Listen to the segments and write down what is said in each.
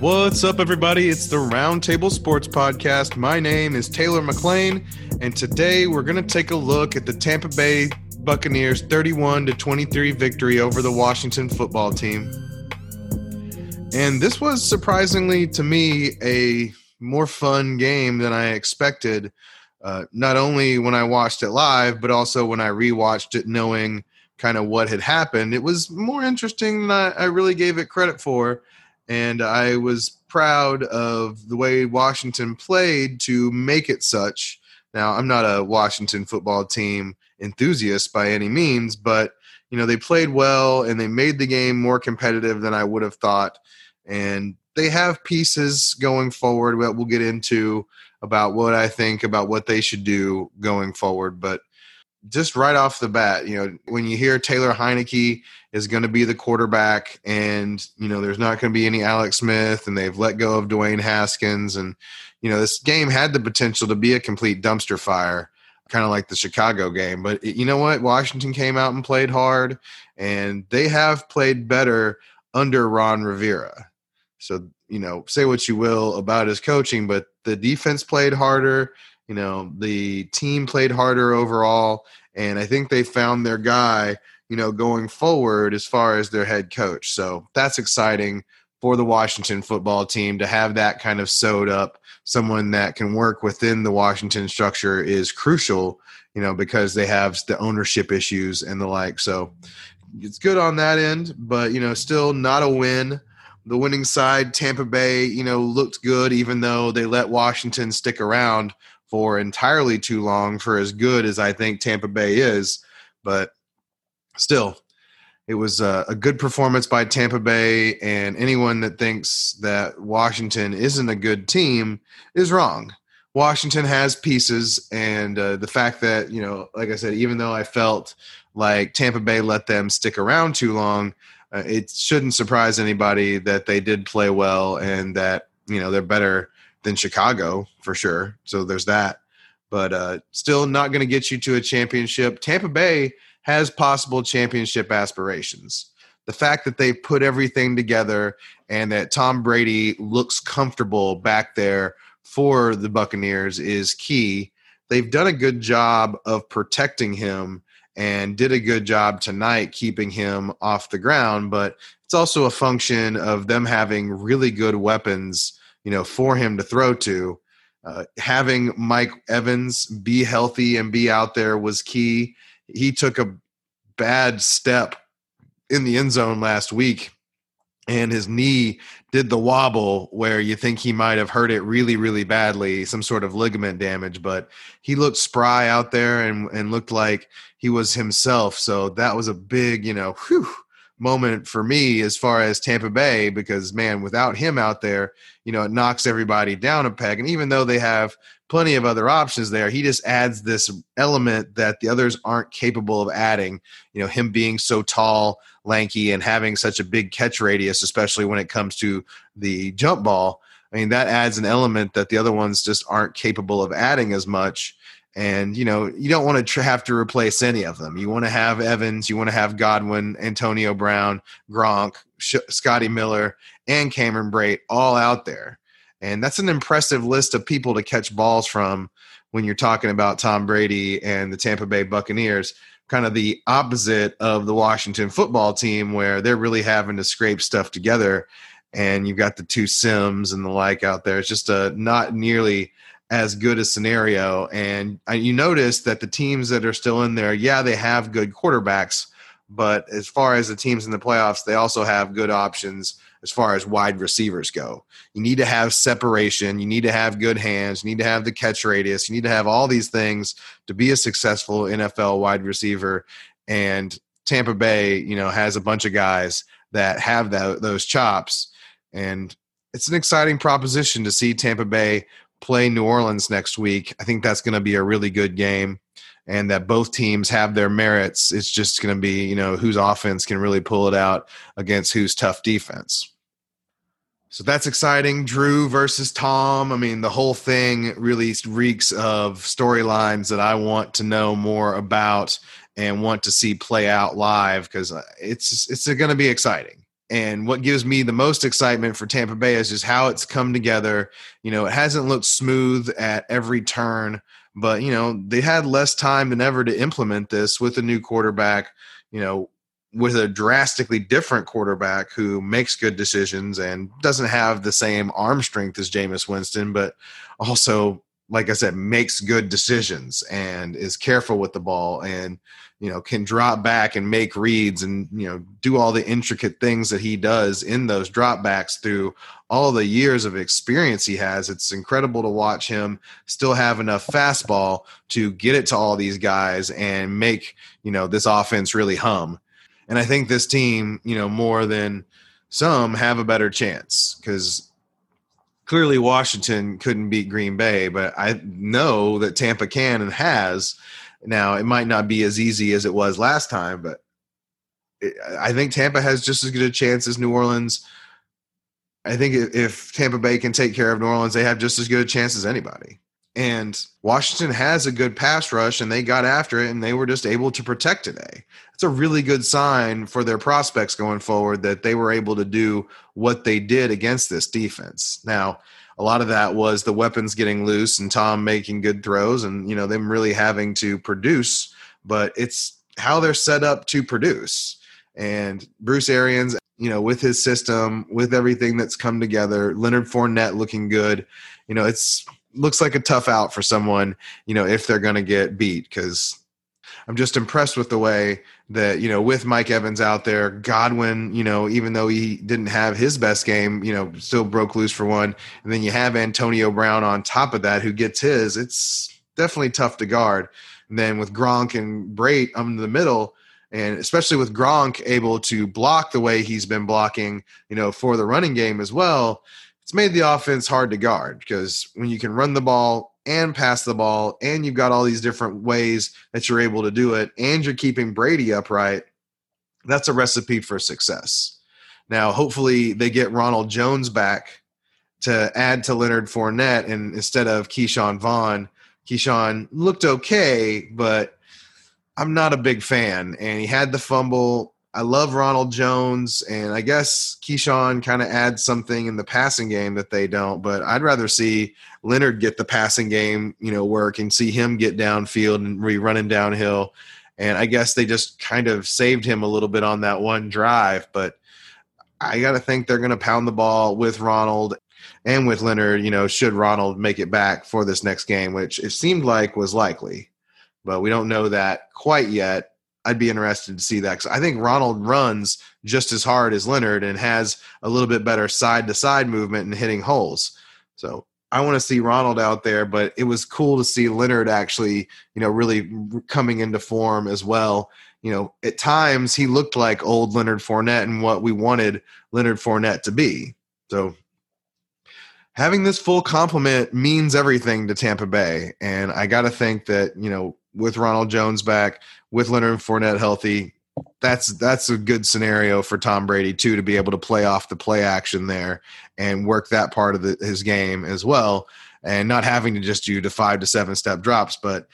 What's up, everybody? It's the Roundtable Sports Podcast. My name is Taylor McLean, and today we're going to take a look at the Tampa Bay Buccaneers 31 to 23 victory over the Washington football team. And this was surprisingly to me a more fun game than I expected. Uh, not only when I watched it live, but also when I rewatched it, knowing kind of what had happened. It was more interesting than I, I really gave it credit for and I was proud of the way Washington played to make it such. Now, I'm not a Washington football team enthusiast by any means, but you know they played well and they made the game more competitive than I would have thought. And they have pieces going forward that we'll get into about what I think about what they should do going forward. But just right off the bat, you know, when you hear Taylor Heinicke is going to be the quarterback, and you know, there's not going to be any Alex Smith, and they've let go of Dwayne Haskins, and you know, this game had the potential to be a complete dumpster fire, kind of like the Chicago game. But you know what? Washington came out and played hard, and they have played better under Ron Rivera. So you know, say what you will about his coaching, but the defense played harder you know the team played harder overall and i think they found their guy you know going forward as far as their head coach. So that's exciting for the washington football team to have that kind of sewed up. Someone that can work within the washington structure is crucial you know because they have the ownership issues and the like. So it's good on that end but you know still not a win. The winning side tampa bay you know looked good even though they let washington stick around for entirely too long for as good as I think Tampa Bay is. But still, it was a, a, good performance by Tampa Bay, and anyone that thinks that Washington isn't a good team is wrong. Washington has pieces, and uh, the fact that, you know, like I said, even though I felt like Tampa Bay let them stick around too long, uh, it shouldn't surprise anybody that they did play well and that, you know, they're better than Chicago for sure. So there's that. But uh, still not going to get you to a championship. Tampa Bay has possible championship aspirations. The fact that they put everything together and that Tom Brady looks comfortable back there for the Buccaneers is key. They've done a good job of protecting him and did a good job tonight keeping him off the ground, but it's also a function of them having really good weapons you know, for him to throw to. Uh, having Mike Evans be healthy and be out there was key. He took a bad step in the end zone last week and his knee did the wobble where you think he might have hurt it really really badly some sort of ligament damage but he looked spry out there and, and looked like he was himself so that was a big you know whew, moment for me as far as Tampa Bay because man, without him out there, you know, it knocks everybody down a peg. And even though they have plenty of other options there, he just adds this element that the others aren't capable of adding. You know, him being so tall, lanky, and having such a big catch radius, especially when it comes to the jump ball. I mean, that adds an element that the other ones just aren't capable of adding as much and you know you don't want to have to replace any of them. You want to have Evans, you want to have Godwin, Antonio Brown, Gronk, Sh- Scotty Miller, and Cameron Brate all out there, and that's an impressive list of people to catch balls from when you're talking about Tom Brady and the Tampa Bay Buccaneers. Kind of the opposite of the Washington football team, where they're really having to scrape stuff together, and you've got the two Sims and the like out there. It's just a not nearly as good a scenario. And you notice that the teams that are still in there, yeah, they have good quarterbacks, but as far as the teams in the playoffs, they also have good options as far as wide receivers go. You need to have separation, you need to have good hands, you need to have the catch radius, you need to have all these things to be a successful NFL wide receiver. And Tampa Bay, you know, has a bunch of guys that have that, those chops. And it's an exciting proposition to see Tampa Bay play New Orleans next week. I think that's going to be a really good game and that both teams have their merits. It's just going to be, you know, whose offense can really pull it out against whose tough defense. So that's exciting. Drew versus Tom. I mean, the whole thing really reeks of storylines that I want to know more about and want to see play out live because uh, it's it's going to be exciting. And what gives me the most excitement for Tampa Bay is just how it's come together. You know, it hasn't looked smooth at every turn, but, you know, they had less time than ever to implement this with a new quarterback, you know, with a drastically different quarterback who makes good decisions and doesn't have the same arm strength as Jameis Winston, but also, like I said, makes good decisions and is careful with the ball and you know can drop back and make reads and you know do all the intricate things that he does in those dropbacks through all the years of experience he has. It's incredible to watch him still have enough fastball to get it to all these guys and make you know this offense really hum. And i think this team you know more than some have a better chance because clearly washington couldn't beat green bay but i know that tampa can and has now, it might not be as easy as it was last time, but I think Tampa has just as good a chance as New Orleans. I think if Tampa Bay can take care of New Orleans, they have just as good a chance as anybody. And Washington has a good pass rush, and they got after it, and they were just able to protect today. It's a really good sign for their prospects going forward that they were able to do what they did against this defense. Now, a lot of that was the weapons getting loose and Tom making good throws and you know them really having to produce, but it's how they're set up to produce. And Bruce Arians, you know, with his system, with everything that's come together, Leonard Fournette looking good, you know, it's looks like a tough out for someone, you know, if they're going to get beat because I'm just impressed with the way that you know with Mike Evans out there, Godwin, you know, even though he didn't have his best game, you know, still broke loose for one, and then you have Antonio Brown on top of that who gets his. It's definitely tough to guard. And then with Gronk and Brate um, in the middle, and especially with Gronk able to block the way he's been blocking, you know, for the running game as well, it's made the offense hard to guard because when you can run the ball and pass the ball, and you've got all these different ways that you're able to do it, and you're keeping Brady upright, that's a recipe for success. Now, hopefully, they get Ronald Jones back to add to Leonard Fournette, and instead of Ke'Shawn Vaughn, Ke'Shawn looked okay, but I'm not a big fan. And he had the fumble. I love Ronald Jones, and I guess Ke'Shawn kind of adds something in the passing game that they don't. But I'd rather see Leonard get the passing game, you know, work and see him get downfield and be running downhill. And I guess they just kind of saved him a little bit on that one drive. But I got to think they're going to pound the ball with Ronald and with Leonard. You know, should Ronald make it back for this next game, which it seemed like was likely, but we don't know that quite yet I'd be interested to see that because I think Ronald runs just as hard as Leonard and has a little bit better side to side movement and hitting holes. So I want to see Ronald out there, but it was cool to see Leonard actually, you know, really coming into form as well. You know, at times he looked like old Leonard Fournette and what we wanted Leonard Fournette to be. So having this full complement means everything to Tampa Bay. And I got to think that, you know, with Ronald Jones back, with Leonard Fournette healthy, that's that's a good scenario for Tom Brady too to be able to play off the play action there and work that part of the, his game as well, and not having to just do the five to seven step drops. But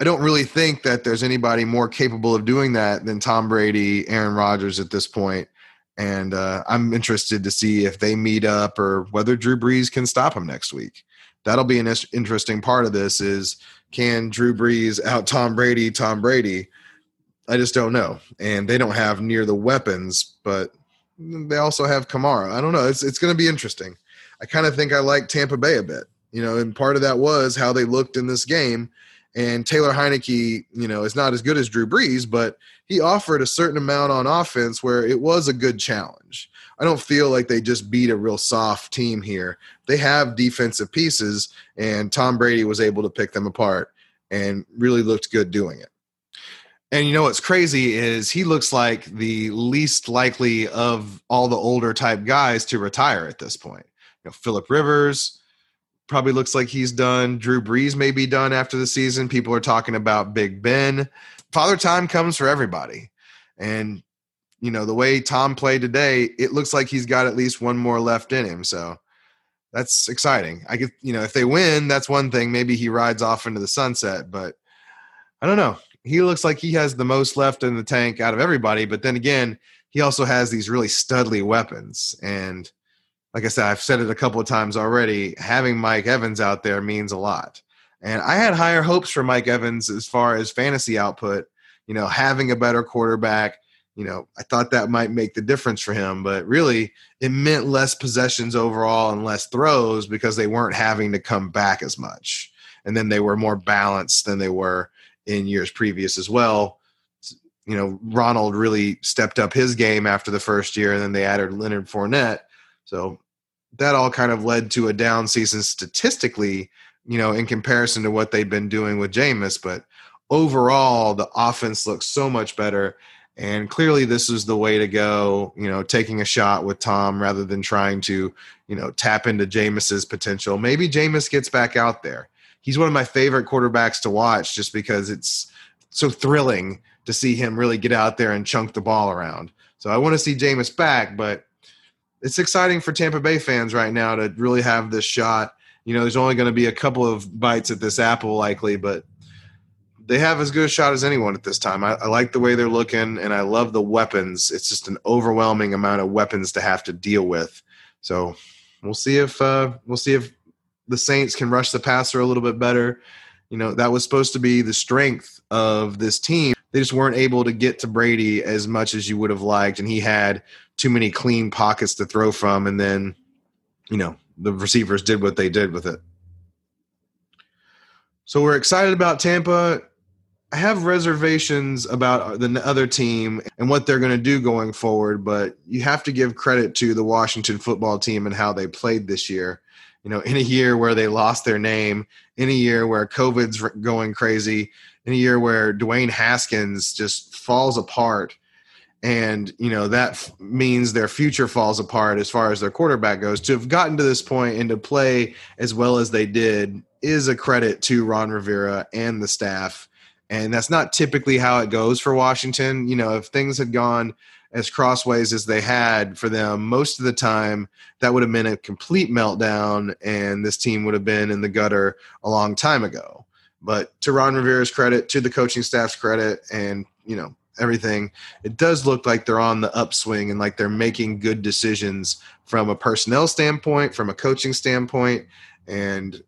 I don't really think that there's anybody more capable of doing that than Tom Brady, Aaron Rodgers at this point. And uh, I'm interested to see if they meet up or whether Drew Brees can stop him next week. That'll be an interesting part of this. Is can Drew Brees out Tom Brady, Tom Brady? I just don't know. And they don't have near the weapons, but they also have Kamara. I don't know. It's it's going to be interesting. I kind of think I like Tampa Bay a bit, you know, and part of that was how they looked in this game. And Taylor Heinicke, you know, is not as good as Drew Brees, but he offered a certain amount on offense where it was a good challenge. I don't feel like they just beat a real soft team here. They have defensive pieces, and Tom Brady was able to pick them apart and really looked good doing it. And you know what's crazy is he looks like the least likely of all the older type guys to retire at this point. You know, Philip Rivers probably looks like he's done. Drew Brees may be done after the season. People are talking about Big Ben. Father time comes for everybody. And you know, the way Tom played today, it looks like he's got at least one more left in him. So that's exciting. I get, you know, if they win, that's one thing. Maybe he rides off into the sunset, but I don't know. He looks like he has the most left in the tank out of everybody. But then again, he also has these really studly weapons. And like I said, I've said it a couple of times already. Having Mike Evans out there means a lot. And I had higher hopes for Mike Evans as far as fantasy output. You know, having a better quarterback, you know, I thought that might make the difference for him, but really it meant less possessions overall and less throws because they weren't having to come back as much. And then they were more balanced than they were in years previous as well. You know, Ronald really stepped up his game after the first year, and then they added Leonard Fournette. So that all kind of led to a down season statistically, you know, in comparison to what they've been doing with Jameis. But overall, the offense looks so much better. And clearly, this is the way to go. You know, taking a shot with Tom rather than trying to, you know, tap into Jameis's potential. Maybe Jameis gets back out there. He's one of my favorite quarterbacks to watch, just because it's so thrilling to see him really get out there and chunk the ball around. So I want to see Jameis back, but it's exciting for Tampa Bay fans right now to really have this shot. You know, there's only going to be a couple of bites at this apple likely, but they have as good a shot as anyone at this time. I, I, like the way they're looking, and I love the weapons. It's just an overwhelming amount of weapons to have to deal with. So we'll see if uh, we'll see if the Saints can rush the passer a little bit better. You know that was supposed to be the strength of this team. They just weren't able to get to Brady as much as you would have liked, and he had too many clean pockets to throw from, and then you know the receivers did what they did with it. So we're excited about Tampa. I have reservations about the other team and what they're going to do going forward, but you have to give credit to the Washington football team and how they played this year. You know, in a year where they lost their name, in a year where COVID's going crazy, in a year where Dwayne Haskins just falls apart, and you know that f- means their future falls apart as far as their quarterback goes. To have gotten to this point and to play as well as they did is a credit to Ron Rivera and the staff and that's not typically how it goes for Washington. You know, if things had gone as crossways as they had for them, most of the time that would have been a complete meltdown, and this team would have been in the gutter a long time ago. But to Ron Rivera's credit, to the coaching staff's credit, and you know everything, it does look like they're on the upswing and like they're making good decisions from a personnel standpoint, from a coaching standpoint, and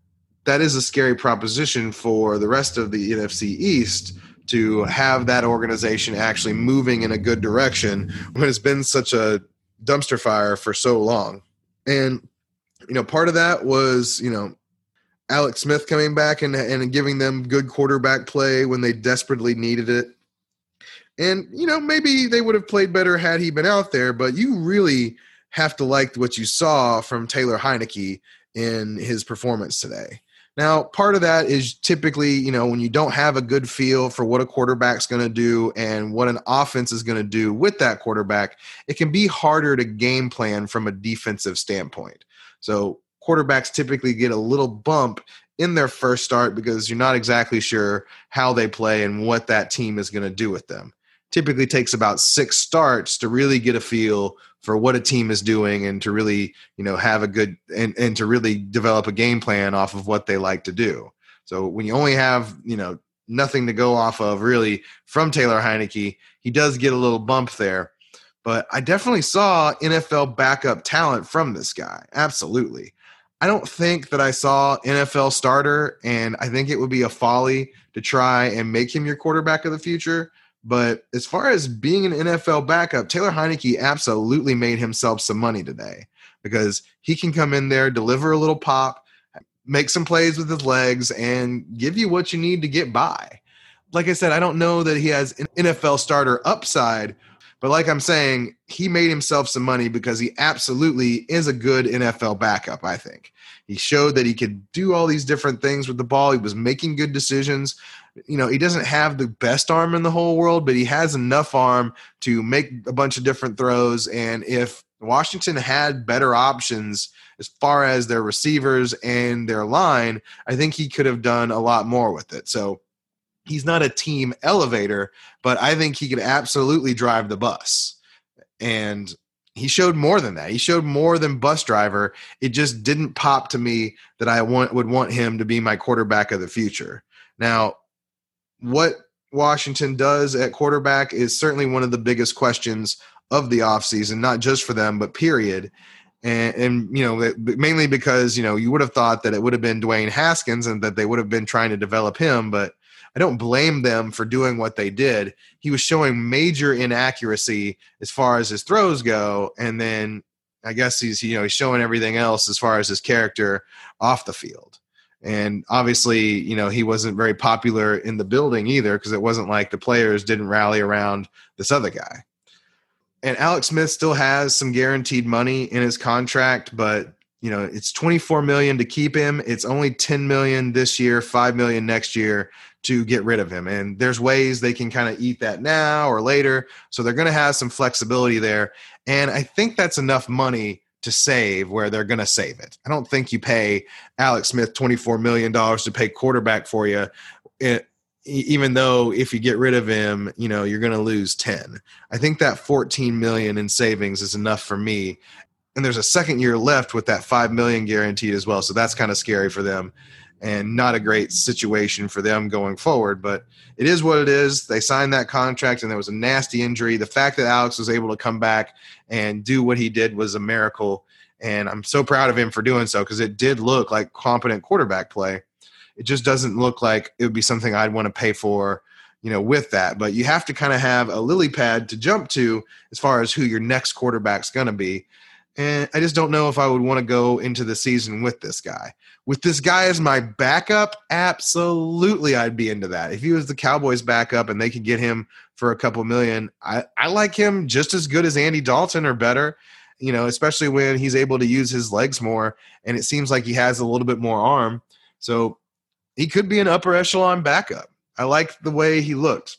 that is a scary proposition for the rest of the NFC East to have that organization actually moving in a good direction when it's been such a dumpster fire for so long. And you know, part of that was, you know, Alex Smith coming back and and giving them good quarterback play when they desperately needed it. And you know, maybe they would have played better had he been out there, but you really have to like what you saw from Taylor Heinicke in his performance today. Now, part of that is typically, you know, when you don't have a good feel for what a quarterback's going to do and what an offense is going to do with that quarterback, it can be harder to game plan from a defensive standpoint. So, quarterbacks typically get a little bump in their first start because you're not exactly sure how they play and what that team is going to do with them. Typically takes about 6 starts to really get a feel for what a team is doing and to really you know have a good and, and to really develop a game plan off of what they like to do. So when you only have you know nothing to go off of really from taylor heinicke he does get a little bump there. But i definitely saw nfl backup talent from this guy absolutely. I don't think that i saw nfl starter and i think it would be a folly to try and make him your quarterback of the future but as far as being an NFL backup, Taylor Heinicke absolutely made himself some money today because he can come in there, deliver a little pop, make some plays with his legs, and give you what you need to get by. Like I said, I don't know that he has an NFL starter upside, but like I'm saying, he made himself some money because he absolutely is a good NFL backup, I think. He showed that he could do all these different things with the ball. He was making good decisions you know, he doesn't have the best arm in the whole world, but he has enough arm to make a bunch of different throws. And if Washington had better options as far as their receivers and their line, I think he could have done a lot more with it. So he's not a team elevator, but I think he could absolutely drive the bus. And he showed more than that. He showed more than bus driver. It just didn't pop to me that I want would want him to be my quarterback of the future. Now, what Washington does at quarterback is certainly one of the biggest questions of the offseason, not just for them, but period. And, and you know, mainly because, you know, you would have thought that it would have been Dwayne Haskins and that they would have been trying to develop him, but I don't blame them for doing what they did. He was showing major inaccuracy as far as his throws go, and then I guess he's you know he's showing everything else as far as his character off the field. And obviously, you know, he wasn't very popular in the building either because it wasn't like the players didn't rally around this other guy. And Alex Smith still has some guaranteed money in his contract, but you know, it's 24 million to keep him. It's only 10 million this year, 5 million next year to get rid of him. And there's ways they can kind of eat that now or later. So they're going to have some flexibility there. And I think that's enough money to save where they're going to save it. I don't think you pay Alex Smith $24 million to pay quarterback for you. It, eh, even though if you get rid of him, you know, you're going to lose 10. I think that 14 million in savings is enough for me. And there's a second year left with that 5 million guaranteed as well. So that's kind of scary for them and not a great situation for them going forward. But it is what it is. They signed that contract, and there was a nasty injury. The fact that Alex was able to come back and do what he did was a miracle. And I'm so proud of him for doing so because it did look like competent quarterback play. It just doesn't look like it would be something I'd want to pay for, you know, with that. But you have to kind of have a lily pad to jump to as far as who your next quarterback's going to be. And I just don't know if I would want to go into the season with this guy. With this guy as my backup, absolutely I'd be into that. If he was the Cowboys backup and they could get him for a couple million, I, I like him just as good as Andy Dalton or better, you know, especially when he's able to use his legs more and it seems like he has a little bit more arm. So he could be an upper echelon backup. I like the way he looked.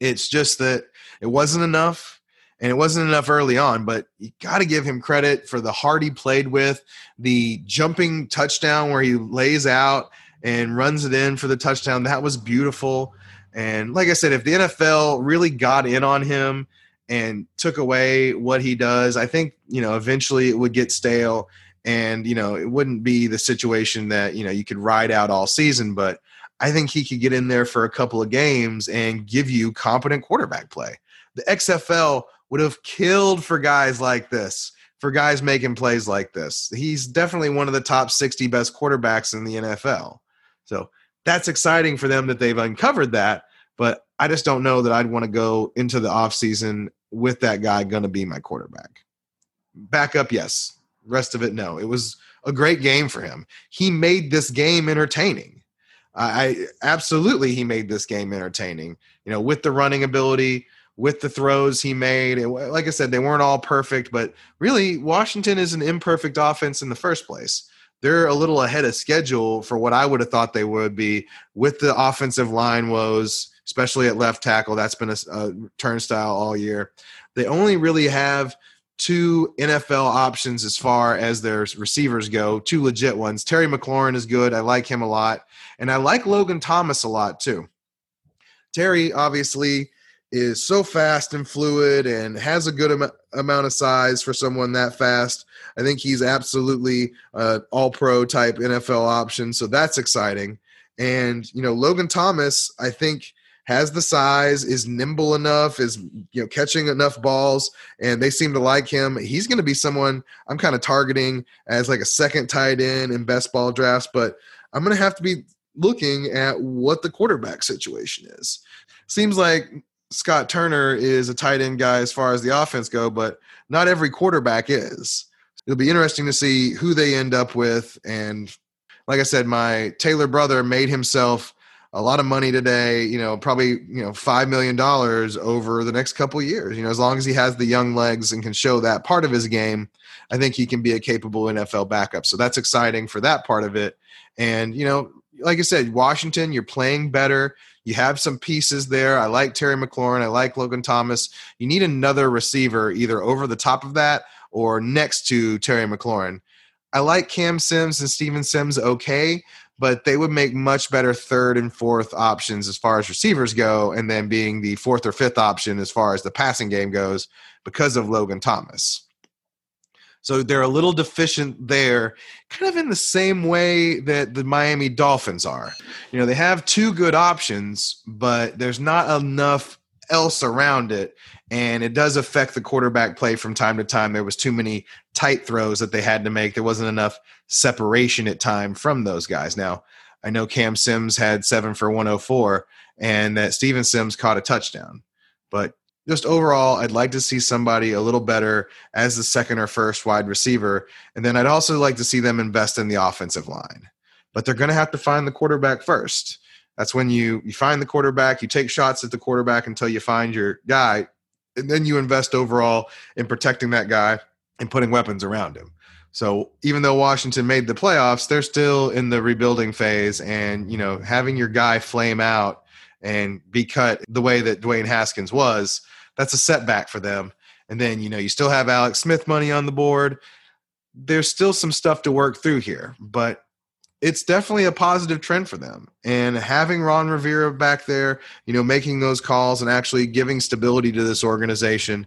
It's just that it wasn't enough and it wasn't enough early on, but you got to give him credit for the heart he played with, the jumping touchdown where he lays out and runs it in for the touchdown. That was beautiful. And like I said, if the NFL really got in on him and took away what he does, I think, you know, eventually it would get stale and, you know, it wouldn't be the situation that, you know, you could ride out all season, but I think he could get in there for a couple of games and give you competent quarterback play. The XFL would have killed for guys like this, for guys making plays like this. He's definitely one of the top 60 best quarterbacks in the NFL. So that's exciting for them that they've uncovered that. But I just don't know that I'd want to go into the offseason with that guy going to be my quarterback. Backup, yes. Rest of it, no. It was a great game for him. He made this game entertaining. I absolutely he made this game entertaining. You know, with the running ability, with the throws he made. And like I said, they weren't all perfect, but really, Washington is an imperfect offense in the first place. They're a little ahead of schedule for what I would have thought they would be with the offensive line woes, especially at left tackle. That's been a, a turnstile all year. They only really have two NFL options as far as their receivers go, two legit ones. Terry McLaurin is good. I like him a lot. And I like Logan Thomas a lot too. Terry, obviously, is so fast and fluid and has a good am- amount of size for someone that fast. I think he's absolutely uh, all pro type NFL option. So that's exciting. And, you know, Logan Thomas, I think has the size, is nimble enough, is you know catching enough balls, and they seem to like him. He's going to be someone I'm kind of targeting as like a second tight end in best ball drafts, but I'm going to have to be looking at what the quarterback situation is. Seems like Scott Turner is a tight end guy as far as the offense go, but not every quarterback is. It'll be interesting to see who they end up with. And like I said, my Taylor brother made himself a lot of money today, you know, probably, you know, $5 million over the next couple years. You know, as long as he has the young legs and can show that part of his game, I think he can be a capable NFL backup. So that's exciting for that part of it. And, you know, like I said, Washington, you're playing better. You have some pieces there. I like Terry McLaurin. I like Logan Thomas. You need another receiver either over the top of that or next to Terry McLaurin. I like Cam Sims and Steven Sims okay, but they would make much better third and fourth options as far as receivers go, and then being the fourth or fifth option as far as the passing game goes because of Logan Thomas. So they're a little deficient there, kind of in the same way that the Miami Dolphins are. You know, they have two good options, but there's not enough else around it. And it does affect the quarterback play from time to time. There was too many tight throws that they had to make. There wasn't enough separation at time from those guys. Now, I know Cam Sims had seven for 104 and that Steven Sims caught a touchdown. But just overall, I'd like to see somebody a little better as the second or first wide receiver. And then I'd also like to see them invest in the offensive line. But they're going to have to find the quarterback first. That's when you you find the quarterback, you take shots at the quarterback until you find your guy, and then you invest overall in protecting that guy and putting weapons around him. So even though Washington made the playoffs, they're still in the rebuilding phase, and you know having your guy flame out and be cut the way that Dwayne Haskins was, that's a setback for them. And then you know you still have Alex Smith money on the board. There's still some stuff to work through here, but it's definitely a positive trend for them. And having Ron Rivera back there, you know, making those calls and actually giving stability to this organization,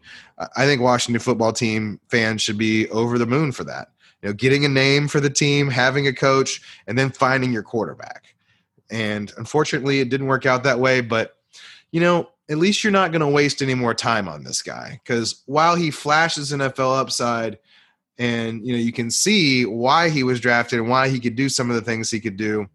I think Washington football team fans should be over the moon for that. You know, getting a name for the team, having a coach, and then finding your quarterback. And unfortunately, it didn't work out that way. But, you know, at least you're not going to waste any more time on this guy because while he flashes NFL upside, and you know you can see why he was drafted and why he could do some of the things he could do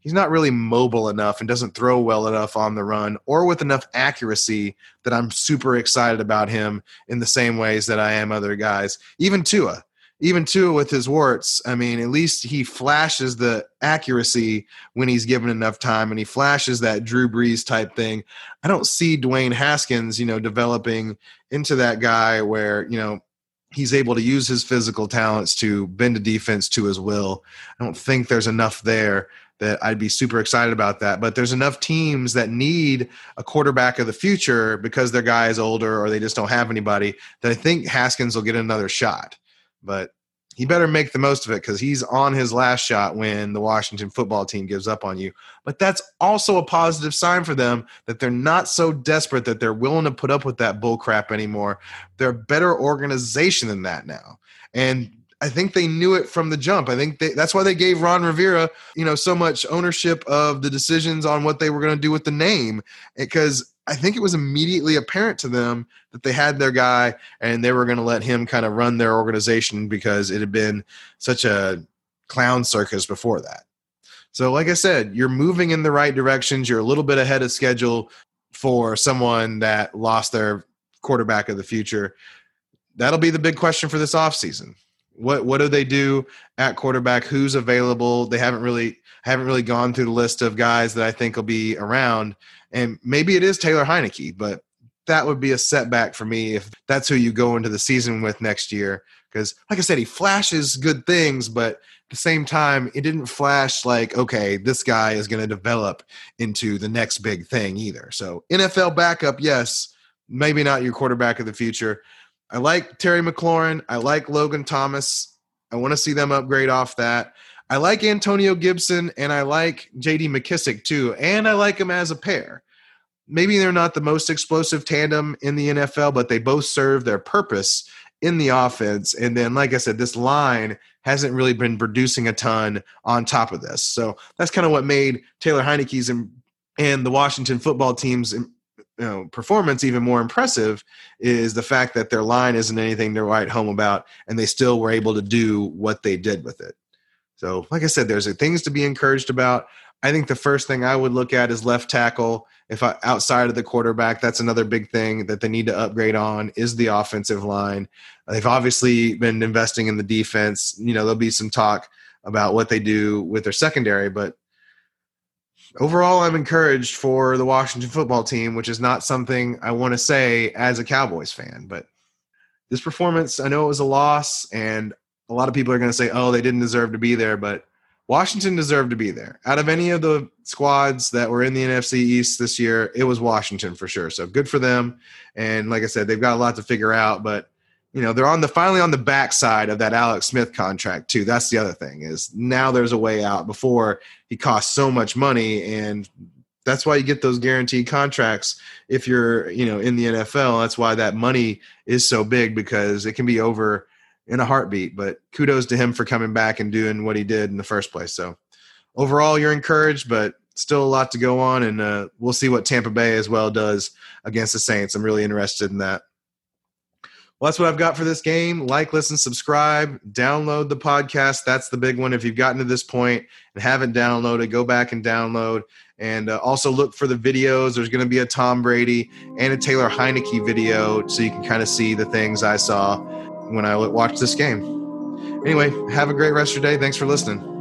he's not really mobile enough and doesn't throw well enough on the run or with enough accuracy that I'm super excited about him in the same ways that I am other guys. Even Tua, even Tua with his warts, I mean, at least he flashes the accuracy when he's given enough time and he flashes that Drew Brees type thing. I don't see Dwayne Haskins, you know, developing into that guy where, you know, he's able to use his physical talents to bend a defense to his will. I don't think there's enough there that I'd be super excited about that. But there's enough teams that need a quarterback of the future because their guy is older or they just don't have anybody that I think Haskins will get another shot. But he better make the most of it because he's on his last shot when the Washington football team gives up on you. But that's also a positive sign for them that they're not so desperate that they're willing to put up with that bull crap anymore. They're a better organization than that now. And I think they knew it from the jump. I think they, that's why they gave Ron Rivera, you know, so much ownership of the decisions on what they were going to do with the name because I think it was immediately apparent to them that they had their guy and they were going to let him kind of run their organization because it had been such a clown circus before that. So, like I said, you're moving in the right directions. You're a little bit ahead of schedule for someone that lost their quarterback of the future. That'll be the big question for this offseason. What what do they do at quarterback? Who's available? They haven't really haven't really gone through the list of guys that I think will be around. And maybe it is Taylor Heinicke, but that would be a setback for me if that's who you go into the season with next year. Because, like I said, he flashes good things, but at the same time, it didn't flash like, okay, this guy is going to develop into the next big thing either. So, NFL backup, yes, maybe not your quarterback of the future. I like Terry McLaurin. I like Logan Thomas. I want to see them upgrade off that. I like Antonio Gibson and I like JD McKissic too. And I like them as a pair. Maybe they're not the most explosive tandem in the NFL, but they both serve their purpose in the offense. And then, like I said, this line hasn't really been producing a ton on top of this. So that's kind of what made Taylor Heinicke's and, and the Washington football team's um, you know, performance even more impressive is the fact that their line isn't anything to write home about, and they still were able to do what they did with it. So, like I said, there's uh, things to be encouraged about. I think the first thing I would look at is left tackle. If I, outside of the quarterback, that's another big thing that they need to upgrade on is the offensive line. They've obviously been investing in the defense. You know, there'll be some talk about what they do with their secondary, but overall, I'm encouraged for the Washington football team, which is not something I want to say as a Cowboys fan, but this performance, I know it was a loss, and a lot of people are going to say, oh, they didn't deserve to be there, but Washington deserved to be there. Out of any of the squads that were in the NFC East this year, it was Washington for sure. So good for them. And like I said, they've got a lot to figure out, but you know, they're on the finally on the backside of that Alex Smith contract too. That's the other thing is now there's a way out before he cost so much money and that's why you get those guaranteed contracts if you're, you know, in the NFL. That's why that money is so big because it can be over in a heartbeat. But kudos to him for coming back and doing what he did in the first place. So overall, you're encouraged, but still a lot to go on, and uh, we'll see what Tampa Bay as well does against the Saints. I'm really interested in that. Well, that's what I've got for this game. Like, listen, subscribe, download the podcast. That's the big one. If you've gotten to this point and haven't downloaded, go back and download. And uh, also look for the videos. There's going to be a Tom Brady and a Taylor Heinicke video so you can kind of see the things I saw when I watch this game. Anyway, have a great rest of your day. Thanks for listening.